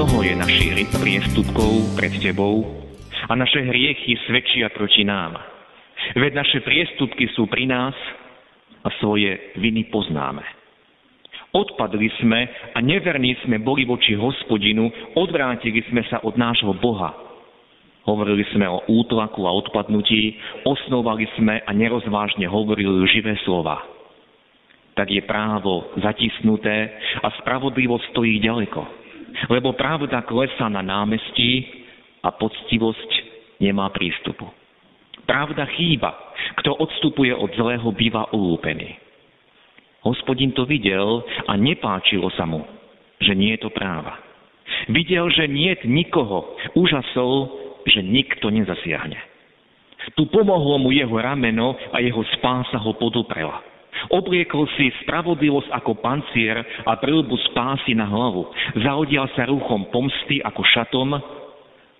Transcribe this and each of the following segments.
Mnoho je našich priestupkov pred Tebou a naše hriechy svedčia proti nám. Veď naše priestupky sú pri nás a svoje viny poznáme. Odpadli sme a neverní sme boli voči hospodinu, odvrátili sme sa od nášho Boha. Hovorili sme o útlaku a odpadnutí, osnovali sme a nerozvážne hovorili živé slova. Tak je právo zatisnuté a spravodlivosť stojí ďaleko lebo pravda klesá na námestí a poctivosť nemá prístupu. Pravda chýba. Kto odstupuje od zlého, býva ulúpený. Hospodin to videl a nepáčilo sa mu, že nie je to práva. Videl, že nie je nikoho, úžasol, že nikto nezasiahne. Tu pomohlo mu jeho rameno a jeho spása ho poduprela. Obliekol si spravodlivosť ako pancier a prilbu spásy na hlavu. Zaodial sa rúchom pomsty ako šatom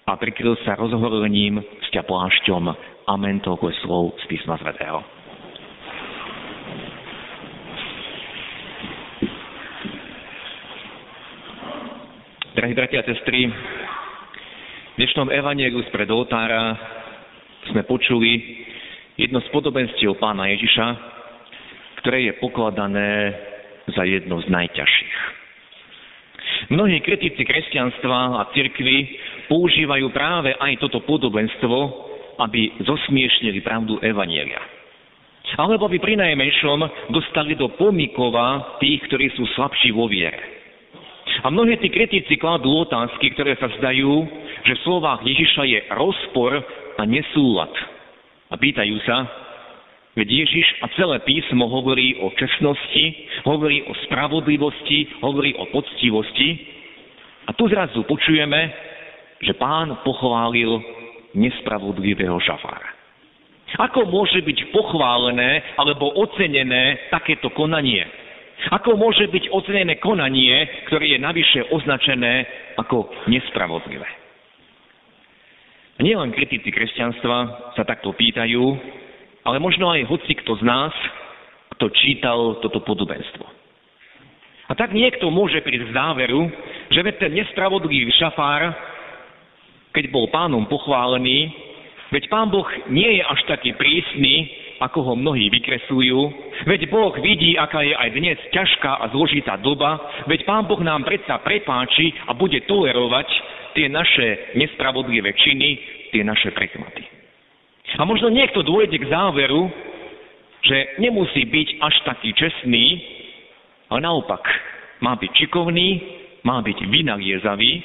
a prikryl sa rozhorením sťa plášťom. Amen, toľko je slov z písma svätého. Drahí bratia a sestry, v dnešnom evanielu spred oltára sme počuli jedno z podobenstiev pána Ježiša, ktoré je pokladané za jedno z najťažších. Mnohí kritici kresťanstva a cirkvy používajú práve aj toto podobenstvo, aby zosmiešnili pravdu Evanielia. Alebo by pri najmenšom dostali do pomikova tých, ktorí sú slabší vo viere. A mnohí tí kritici kladú otázky, ktoré sa zdajú, že v slovách Ježiša je rozpor a nesúlad. A pýtajú sa, Veď Ježiš a celé písmo hovorí o čestnosti, hovorí o spravodlivosti, hovorí o poctivosti. A tu zrazu počujeme, že pán pochválil nespravodlivého žafára. Ako môže byť pochválené alebo ocenené takéto konanie? Ako môže byť ocenené konanie, ktoré je navyše označené ako nespravodlivé? Nielen kritici kresťanstva sa takto pýtajú, ale možno aj hoci kto z nás, kto čítal toto podobenstvo. A tak niekto môže prísť k záveru, že veď ten nespravodlivý šafár, keď bol pánom pochválený, veď pán Boh nie je až taký prísny, ako ho mnohí vykresujú, veď Boh vidí, aká je aj dnes ťažká a zložitá doba, veď pán Boh nám predsa prepáči a bude tolerovať tie naše nespravodlivé činy, tie naše prekmaty. A možno niekto dôjde k záveru, že nemusí byť až taký čestný, ale naopak má byť šikovný, má byť vynaliezavý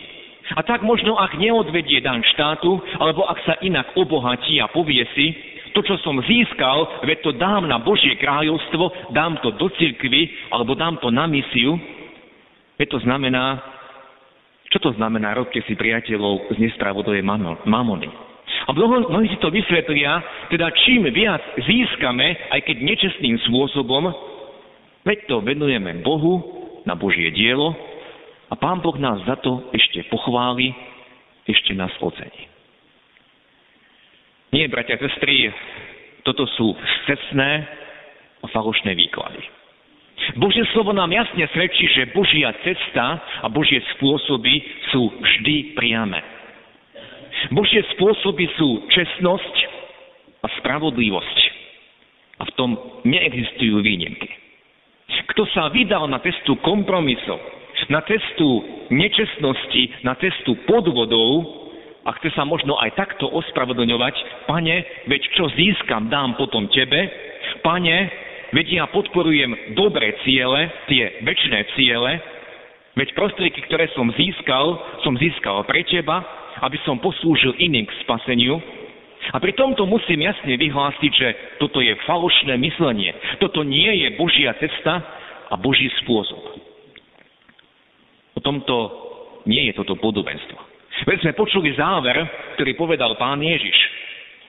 a tak možno ak neodvedie dan štátu, alebo ak sa inak obohatí a povie si, to, čo som získal, veď to dám na Božie kráľovstvo, dám to do cirkvy, alebo dám to na misiu, veď to znamená, čo to znamená, robte si priateľov z nespravodlivej mamony. A mnoho, mnohí si to vysvetlia, teda čím viac získame, aj keď nečestným spôsobom, veď to venujeme Bohu na Božie dielo a Pán Boh nás za to ešte pochváli, ešte nás ocení. Nie, bratia a sestry, toto sú cestné a falošné výklady. Božie slovo nám jasne svedčí, že Božia cesta a Božie spôsoby sú vždy priame. Božie spôsoby sú čestnosť a spravodlivosť. A v tom neexistujú výnimky. Kto sa vydal na cestu kompromisov, na cestu nečestnosti, na cestu podvodov a chce sa možno aj takto ospravedlňovať, pane, veď čo získam, dám potom tebe, pane, veď ja podporujem dobré ciele, tie väčšie ciele, veď prostriedky, ktoré som získal, som získal pre teba, aby som poslúžil iným k spaseniu. A pri tomto musím jasne vyhlásiť, že toto je falošné myslenie. Toto nie je Božia cesta a Boží spôsob. O tomto nie je toto podobenstvo. Veď sme počuli záver, ktorý povedal pán Ježiš.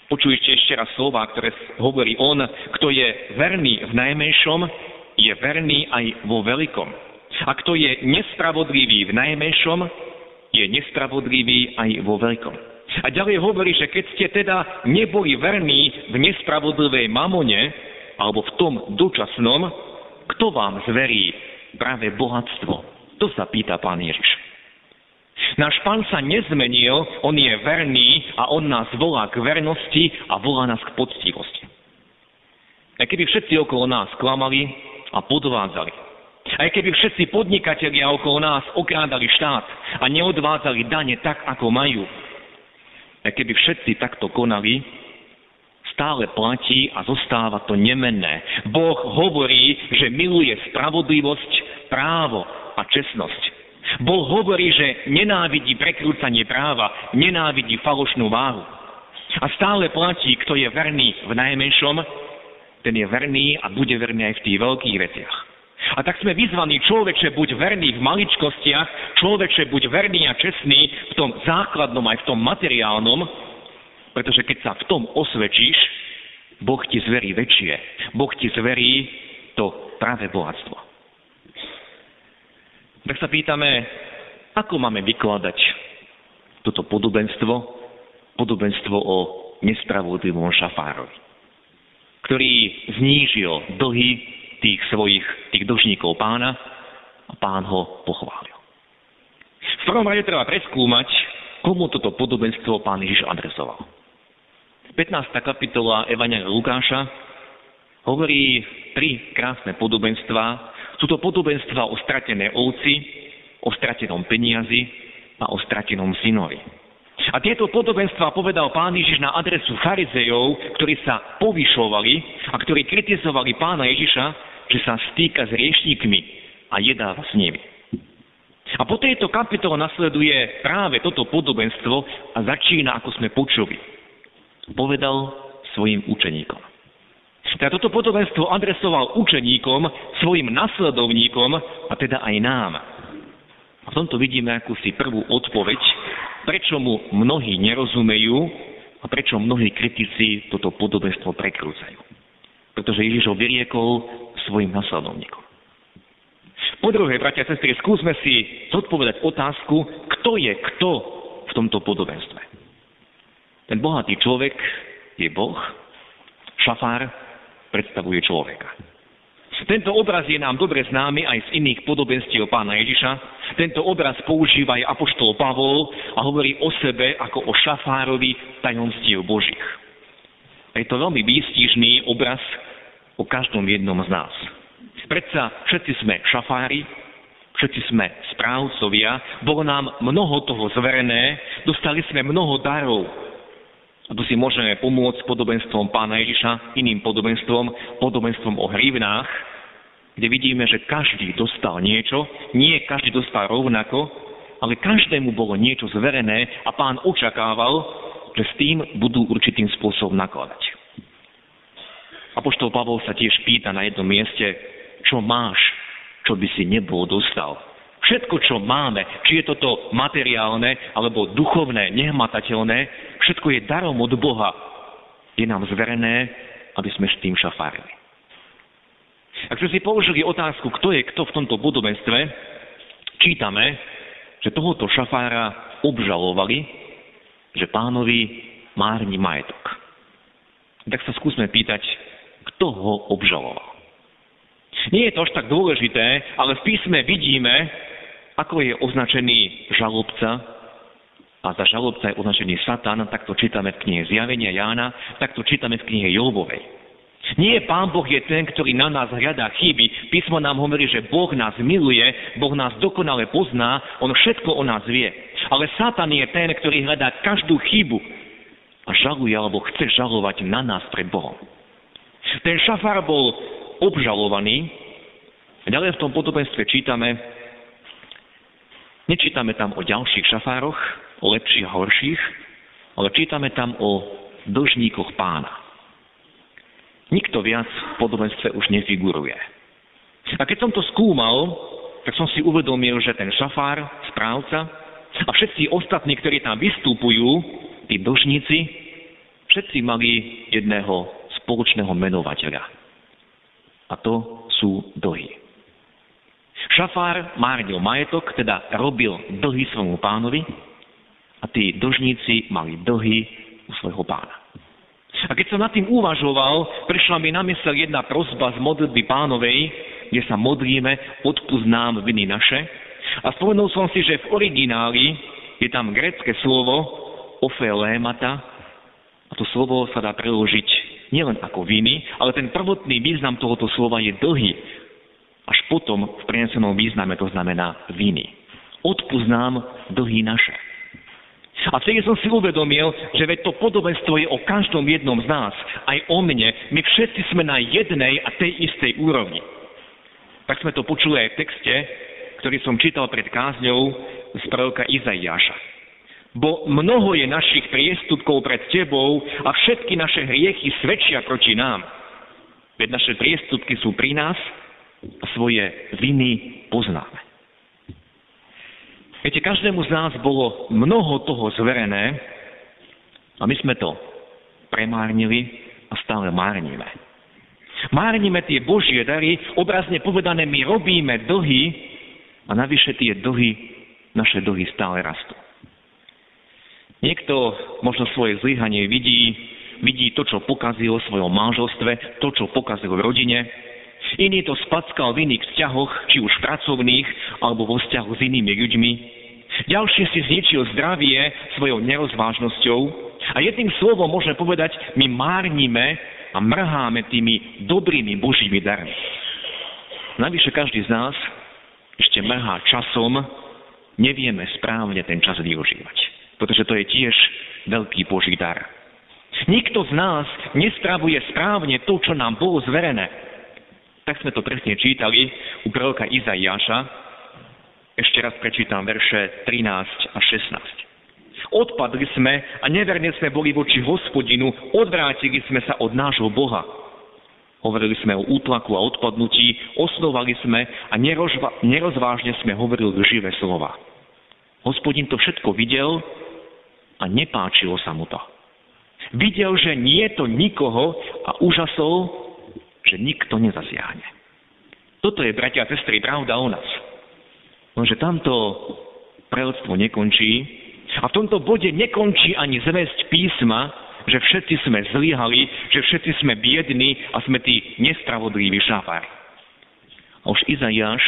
Počujte ešte raz slova, ktoré hovorí on, kto je verný v najmenšom, je verný aj vo veľkom. A kto je nespravodlivý v najmenšom, je nespravodlivý aj vo veľkom. A ďalej hovorí, že keď ste teda neboli verní v nespravodlivej mamone, alebo v tom dočasnom, kto vám zverí práve bohatstvo? To sa pýta pán Ježiš. Náš pán sa nezmenil, on je verný a on nás volá k vernosti a volá nás k poctivosti. Aj keby všetci okolo nás klamali a podvádzali, aj keby všetci podnikatelia okolo nás okrádali štát a neodvádzali dane tak, ako majú, aj keby všetci takto konali, stále platí a zostáva to nemenné. Boh hovorí, že miluje spravodlivosť, právo a čestnosť. Boh hovorí, že nenávidí prekrúcanie práva, nenávidí falošnú váhu. A stále platí, kto je verný v najmenšom, ten je verný a bude verný aj v tých veľkých veciach. A tak sme vyzvaní, človeče, buď verný v maličkostiach, človeče, buď verný a čestný v tom základnom aj v tom materiálnom, pretože keď sa v tom osvedčíš, Boh ti zverí väčšie. Boh ti zverí to práve bohatstvo. Tak sa pýtame, ako máme vykladať toto podobenstvo, podobenstvo o nespravodlivom šafárovi, ktorý znížil dlhy tých svojich, tých dlžníkov pána a pán ho pochválil. V prvom rade treba preskúmať, komu toto podobenstvo pán Ježiš adresoval. 15. kapitola Evania Lukáša hovorí tri krásne podobenstva, sú to podobenstva o stratené ovci, o stratenom peniazi a o stratenom synovi. A tieto podobenstva povedal pán Ježiš na adresu farizejov, ktorí sa povyšovali a ktorí kritizovali pána Ježiša, že sa stýka s riešníkmi a jedáva s nimi. A po tejto kapitole nasleduje práve toto podobenstvo a začína, ako sme počuli. Povedal svojim učeníkom. Teda toto podobenstvo adresoval učeníkom, svojim nasledovníkom a teda aj nám. A v tomto vidíme akúsi prvú odpoveď, prečo mu mnohí nerozumejú a prečo mnohí kritici toto podobenstvo prekrúcajú. Pretože Ježiš ho vyriekol svojim nasledovníkom. Po druhé, bratia a sestry, skúsme si zodpovedať otázku, kto je kto v tomto podobenstve. Ten bohatý človek je Boh, šafár predstavuje človeka. Tento obraz je nám dobre známy aj z iných podobenstiev pána Ježiša. Tento obraz používa aj apoštol Pavol a hovorí o sebe ako o šafárovi tajomstiev Božích. A je to veľmi výstižný obraz o každom jednom z nás. Predsa všetci sme šafári, všetci sme správcovia, bolo nám mnoho toho zverené, dostali sme mnoho darov, a tu si môžeme pomôcť podobenstvom pána Ježiša, iným podobenstvom, podobenstvom o hrivnách, kde vidíme, že každý dostal niečo, nie každý dostal rovnako, ale každému bolo niečo zverené a pán očakával, že s tým budú určitým spôsobom nakladať. Apoštol Pavol sa tiež pýta na jednom mieste, čo máš, čo by si nebol dostal. Všetko, čo máme, či je toto materiálne alebo duchovné, nehmatateľné, všetko je darom od Boha. Je nám zverené, aby sme s tým šafárili. Ak sme si položili otázku, kto je kto v tomto podobenstve, čítame, že tohoto šafára obžalovali, že pánovi márni majetok. Tak sa skúsme pýtať, kto ho obžaloval. Nie je to až tak dôležité, ale v písme vidíme, ako je označený žalobca, a za žalobca je označený Satan, tak to čítame v knihe Zjavenia Jána, tak to čítame v knihe Jobovej. Nie Pán Boh je ten, ktorý na nás hľadá chyby. Písmo nám hovorí, že Boh nás miluje, Boh nás dokonale pozná, On všetko o nás vie. Ale Satan je ten, ktorý hľadá každú chybu a žaluje alebo chce žalovať na nás pred Bohom. Ten šafár bol obžalovaný. Ďalej v tom podobenstve čítame, Nečítame tam o ďalších šafároch, o lepších a horších, ale čítame tam o dlžníkoch pána. Nikto viac v podobenstve už nefiguruje. A keď som to skúmal, tak som si uvedomil, že ten šafár, správca, A všetci ostatní, ktorí tam vystupujú, tí dlžníci, všetci mali jedného spoločného menovateľa. A to sú dlhy. Šafár márnil majetok, teda robil dlhy svojmu pánovi a tí dlžníci mali dlhy u svojho pána. A keď som nad tým uvažoval, prišla mi na mysel jedna prozba z modlitby pánovej, kde sa modlíme, odpúsť nám viny naše. A spomenul som si, že v origináli je tam grecké slovo ofelémata a to slovo sa dá preložiť nielen ako viny, ale ten prvotný význam tohoto slova je dlhý. Až potom v prenesenom význame to znamená viny. Odpúsť nám dlhy naše. A vtedy som si uvedomil, že veď to podobenstvo je o každom jednom z nás, aj o mne. My všetci sme na jednej a tej istej úrovni. Tak sme to počuli aj v texte, ktorý som čítal pred kázňou z proroka Izaiáša. Bo mnoho je našich priestupkov pred tebou a všetky naše hriechy svedčia proti nám. Veď naše priestupky sú pri nás svoje viny poznáme. Viete, každému z nás bolo mnoho toho zverené a my sme to premárnili a stále márnime. Márnime tie Božie dary, obrazne povedané, my robíme dlhy a navyše tie dlhy, naše dlhy stále rastú. Niekto možno svoje zlyhanie vidí, vidí to, čo pokazil v svojom manželstve, to, čo pokazil v rodine. Iný to spackal v iných vzťahoch, či už pracovných, alebo vo vzťahu s inými ľuďmi. Ďalší si zničil zdravie svojou nerozvážnosťou. A jedným slovom môžeme povedať, my márnime a mrháme tými dobrými božími darmi. Navyše každý z nás ešte mrhá časom, nevieme správne ten čas využívať. Pretože to je tiež veľký boží dar. Nikto z nás nestravuje správne to, čo nám bolo zverené. Tak sme to presne čítali u proroka Izaiáša, ešte raz prečítam verše 13 a 16. Odpadli sme a neverne sme boli voči hospodinu, odvrátili sme sa od nášho Boha. Hovorili sme o útlaku a odpadnutí, osnovali sme a nerozva, nerozvážne sme hovorili živé slova. Hospodin to všetko videl a nepáčilo sa mu to. Videl, že nie je to nikoho a úžasol, že nikto nezasiahne. Toto je, bratia a sestry, pravda o nás. Lenže tamto prehodstvo nekončí a v tomto bode nekončí ani zväzť písma, že všetci sme zlyhali, že všetci sme biední a sme tí nestravodliví šafári. A už Izaiáš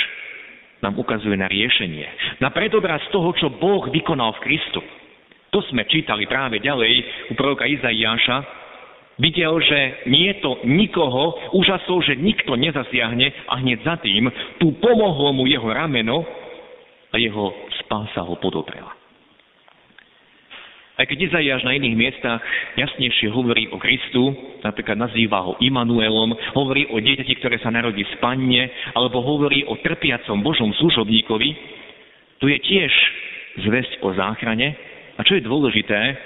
nám ukazuje na riešenie. Na predobraz toho, čo Boh vykonal v Kristu. To sme čítali práve ďalej u proroka Izaiáša. Videl, že nie to nikoho, úžasol, že nikto nezasiahne a hneď za tým tu pomohlo mu jeho rameno a jeho spása ho podoprela. Aj keď Izaiáš na iných miestach jasnejšie hovorí o Kristu, napríklad nazýva ho Immanuelom, hovorí o dieťati, ktoré sa narodí v panne, alebo hovorí o trpiacom Božom služobníkovi, tu je tiež zväzť o záchrane. A čo je dôležité,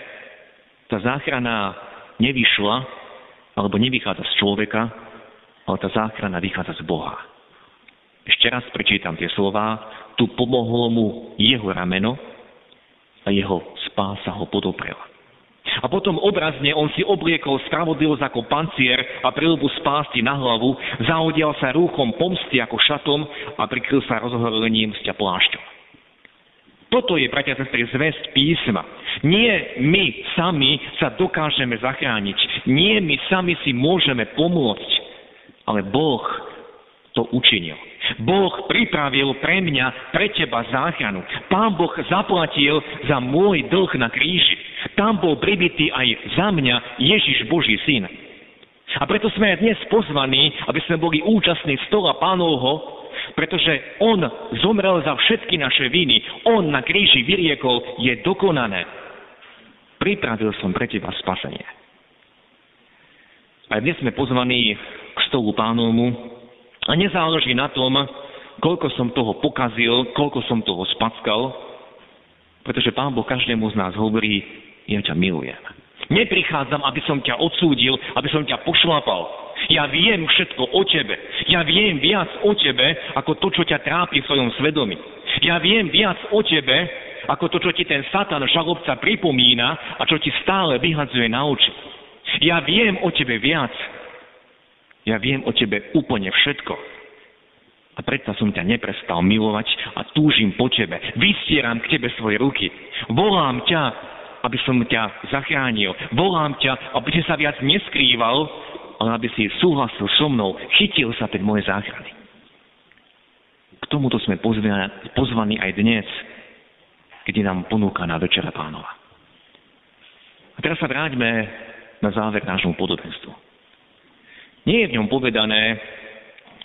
tá záchrana nevyšla, alebo nevychádza z človeka, ale tá záchrana vychádza z Boha. Ešte raz prečítam tie slova tu pomohlo mu jeho rameno a jeho spása ho podoprela. A potom obrazne on si obliekol spravodlivosť ako pancier a prilbu spásti na hlavu, zahodial sa rúchom pomsty ako šatom a prikryl sa rozhorením sťa plášťom. Toto je, bratia sestry, zväzť písma. Nie my sami sa dokážeme zachrániť. Nie my sami si môžeme pomôcť. Ale Boh to učinil. Boh pripravil pre mňa, pre teba záchranu. Pán Boh zaplatil za môj dlh na kríži. Tam bol pribitý aj za mňa Ježiš Boží syn. A preto sme dnes pozvaní, aby sme boli účastní stola pánovho, pretože On zomrel za všetky naše viny. On na kríži vyriekol, je dokonané. Pripravil som pre teba spasenie. A dnes sme pozvaní k stolu pánovmu, a nezáleží na tom, koľko som toho pokazil, koľko som toho spackal, pretože Pán Boh každému z nás hovorí, ja ťa milujem. Neprichádzam, aby som ťa odsúdil, aby som ťa pošlapal. Ja viem všetko o tebe. Ja viem viac o tebe, ako to, čo ťa trápi v svojom svedomí. Ja viem viac o tebe, ako to, čo ti ten satan žalobca pripomína a čo ti stále vyhadzuje na oči. Ja viem o tebe viac. Ja viem o tebe úplne všetko. A predsa som ťa neprestal milovať a túžim po tebe. Vystieram k tebe svoje ruky. Volám ťa, aby som ťa zachránil. Volám ťa, aby si sa viac neskrýval, ale aby si súhlasil so mnou, chytil sa tej moje záchrany. K tomuto sme pozvaní aj dnes, keď nám ponúka na Večera pánova. A teraz sa vráťme na záver nášmu podobenstvu. Nie je v ňom povedané,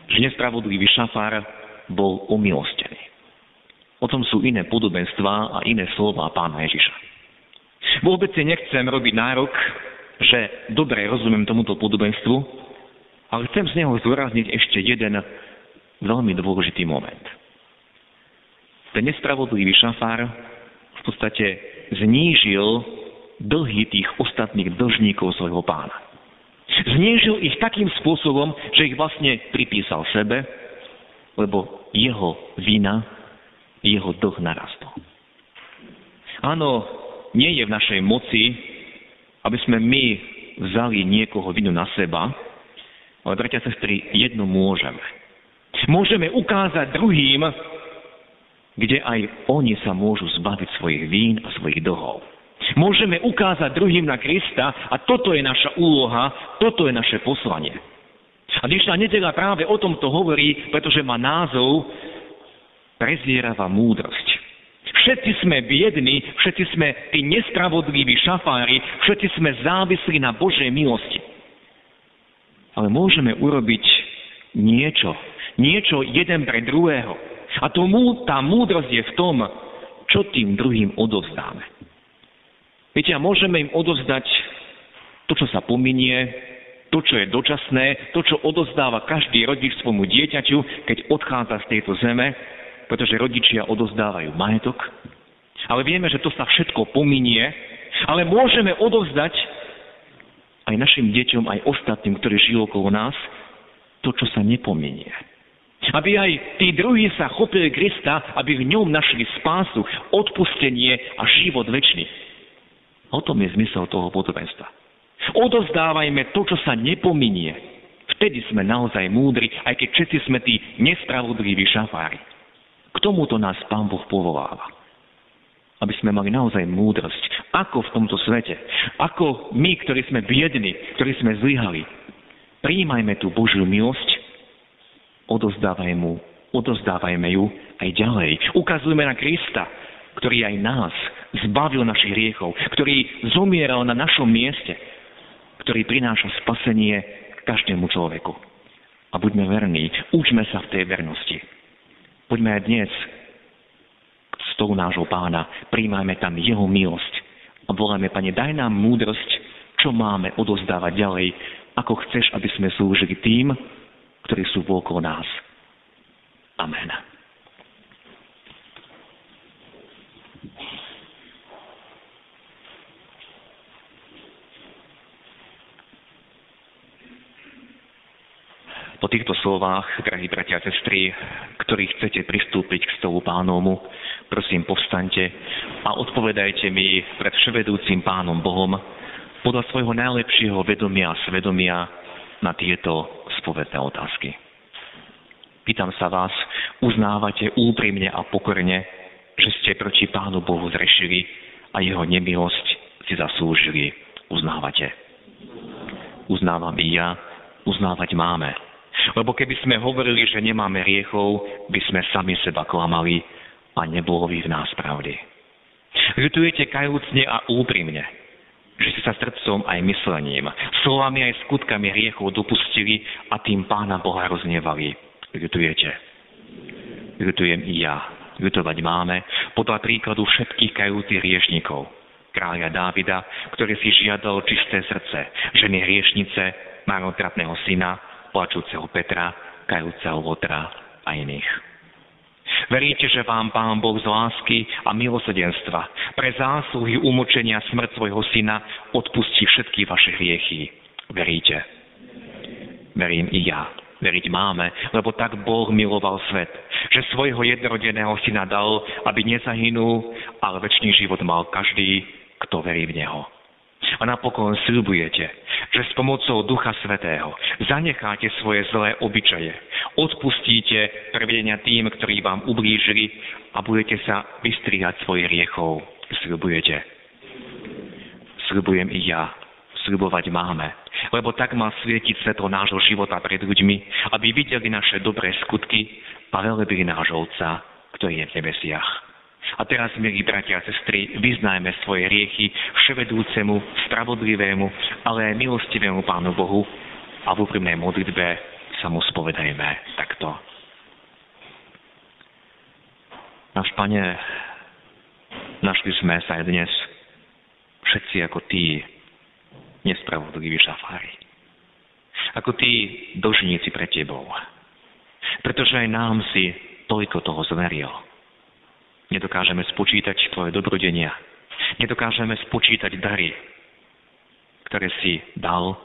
že nespravodlivý šafár bol umilostený. O tom sú iné podobenstvá a iné slova pána Ježiša. Vôbec si nechcem robiť nárok, že dobre rozumiem tomuto podobenstvu, ale chcem z neho zdôrazniť ešte jeden veľmi dôležitý moment. Ten nespravodlivý šafár v podstate znížil dlhy tých ostatných dlžníkov svojho pána. Znížil ich takým spôsobom, že ich vlastne pripísal sebe, lebo jeho vina, jeho dlh narastol. Áno, nie je v našej moci, aby sme my vzali niekoho vinu na seba, ale bratia sestry, jedno môžeme. Môžeme ukázať druhým, kde aj oni sa môžu zbaviť svojich vín a svojich dlhov. Môžeme ukázať druhým na Krista a toto je naša úloha, toto je naše poslanie. A dnešná nedela práve o tomto hovorí, pretože má názov Prezieravá múdrosť. Všetci sme biední, všetci sme tí nespravodliví šafári, všetci sme závislí na Božej milosti. Ale môžeme urobiť niečo, niečo jeden pre druhého. A tomu tá múdrosť je v tom, čo tým druhým odovzdáme. Viete, a môžeme im odozdať to, čo sa pominie, to, čo je dočasné, to, čo odozdáva každý rodič svojmu dieťaťu, keď odchádza z tejto zeme, pretože rodičia odozdávajú majetok. Ale vieme, že to sa všetko pominie, ale môžeme odovzdať aj našim deťom, aj ostatným, ktorí žijú okolo nás, to, čo sa nepominie. Aby aj tí druhí sa chopili Krista, aby v ňom našli spásu, odpustenie a život väčší. O tom je zmysel toho podobenstva. Odozdávajme to, čo sa nepominie. Vtedy sme naozaj múdri, aj keď všetci sme tí nespravodliví šafári. K tomuto nás Pán Boh povoláva. Aby sme mali naozaj múdrosť. Ako v tomto svete. Ako my, ktorí sme biedni, ktorí sme zlyhali. Príjmajme tú Božiu milosť, odozdávajme mu, odozdávajme ju aj ďalej. Ukazujme na Krista, ktorý aj nás zbavil našich hriechov, ktorý zomieral na našom mieste, ktorý prináša spasenie každému človeku. A buďme verní, učme sa v tej vernosti. Poďme aj dnes k stolu nášho pána, príjmajme tam jeho milosť a voláme, Pane, daj nám múdrosť, čo máme odozdávať ďalej, ako chceš, aby sme slúžili tým, ktorí sú okolo nás. Amen. Po týchto slovách, drahí bratia a sestry, ktorí chcete pristúpiť k stolu pánomu, prosím povstaňte a odpovedajte mi pred vševedúcim pánom Bohom podľa svojho najlepšieho vedomia a svedomia na tieto spovedné otázky. Pýtam sa vás, uznávate úprimne a pokorne, že ste proti Pánu Bohu zrešili a jeho nemilosť si zaslúžili. Uznávate. Uznávam i ja, uznávať máme. Lebo keby sme hovorili, že nemáme riechov, by sme sami seba klamali a nebolo by v nás pravdy. Ľutujete kajúcne a úprimne, že ste sa srdcom aj myslením, slovami aj skutkami riechov dopustili a tým Pána Boha roznevali. Ľutujete. Ľutujem i ja. Ľutovať máme podľa príkladu všetkých kajúcich riešnikov. Kráľa Dávida, ktorý si žiadal čisté srdce, ženy riešnice, marnotratného syna, plačúceho Petra, kajúceho Lotra a iných. Veríte, že vám Pán Boh z lásky a milosedenstva pre zásluhy umočenia smrť svojho syna odpustí všetky vaše hriechy. Veríte? Verím i ja. Veriť máme, lebo tak Boh miloval svet, že svojho jednorodeného syna dal, aby nezahynul, ale väčší život mal každý, kto verí v Neho. A napokon sľubujete, že s pomocou Ducha Svetého zanecháte svoje zlé obyčaje, odpustíte prevedenia tým, ktorí vám ublížili a budete sa vystrihať svojich riechov. Sľubujete. Sľubujem i ja. Sľubovať máme. Lebo tak má svietiť svetlo nášho života pred ľuďmi, aby videli naše dobré skutky a velebili nášho Otca, ktorý je v nebesiach. A teraz, milí bratia a sestry, vyznajme svoje riechy vševedúcemu, spravodlivému, ale aj milostivému Pánu Bohu a v úprimnej modlitbe sa mu spovedajme takto. Náš Pane, našli sme sa aj dnes všetci ako tí nespravodliví šafári. Ako tí dožníci pre Tebou. Pretože aj nám si toľko toho zveril Nedokážeme spočítať tvoje dobrodenia. Nedokážeme spočítať dary, ktoré si dal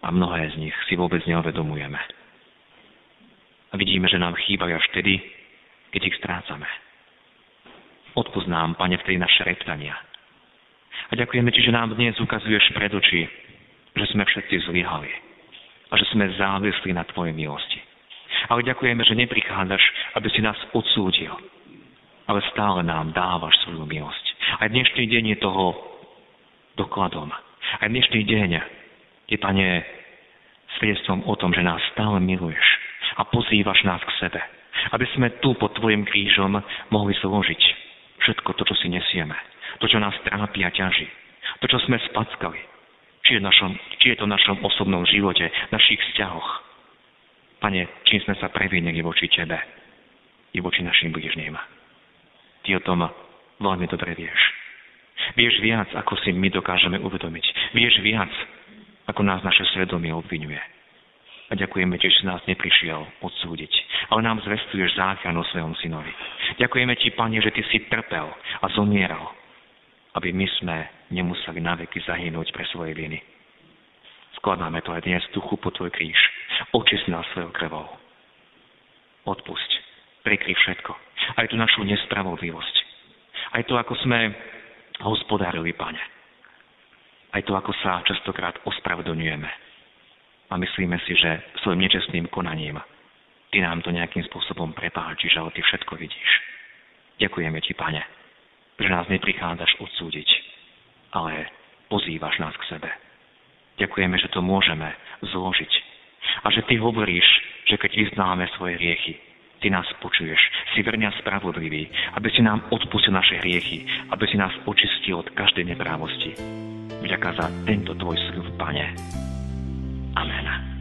a mnohé z nich si vôbec neuvedomujeme. A vidíme, že nám chýbajú až vtedy, keď ich strácame. Odpúsť nám, Pane, vtedy naše reptania. A ďakujeme Ti, že nám dnes ukazuješ pred oči, že sme všetci zlyhali a že sme závislí na Tvojej milosti. Ale ďakujeme, že neprichádzaš, aby si nás odsúdil, ale stále nám dávaš svoju milosť. Aj dnešný deň je toho dokladom. Aj dnešný deň je, Pane, svedectvom o tom, že nás stále miluješ a pozývaš nás k sebe. Aby sme tu pod Tvojim krížom mohli zložiť všetko to, čo si nesieme. To, čo nás trápi a ťaží. To, čo sme spackali. Či je, našom, či je to v našom osobnom živote, našich vzťahoch. Pane, čím sme sa previnili voči Tebe i voči našim bližným. Ty o tom veľmi dobre vieš. Vieš viac, ako si my dokážeme uvedomiť. Vieš viac, ako nás naše svedomie obvinuje. A ďakujeme ti, že nás neprišiel odsúdiť, ale nám zvestuješ záchan o svojom synovi. Ďakujeme ti, Pane, že ty si trpel a zomieral, aby my sme nemuseli naveky zahynúť pre svoje viny. Skladáme to aj dnes duchu po tvoj kríž. Očist nás svojou krvou. Odpusť. Prikry všetko aj tú našu nespravodlivosť. Aj to, ako sme hospodárili, Pane. Aj to, ako sa častokrát ospravedlňujeme. A myslíme si, že svojim nečestným konaním Ty nám to nejakým spôsobom prepáčiš, ale Ty všetko vidíš. Ďakujeme Ti, Pane, že nás neprichádzaš odsúdiť, ale pozývaš nás k sebe. Ďakujeme, že to môžeme zložiť. A že Ty hovoríš, že keď vyznáme svoje riechy, Ty nás počuješ, si verne a spravodlivý, aby si nám odpustil naše hriechy, aby si nás očistil od každej neprávosti. Vďaka za tento Tvoj sľub, Pane. Amen.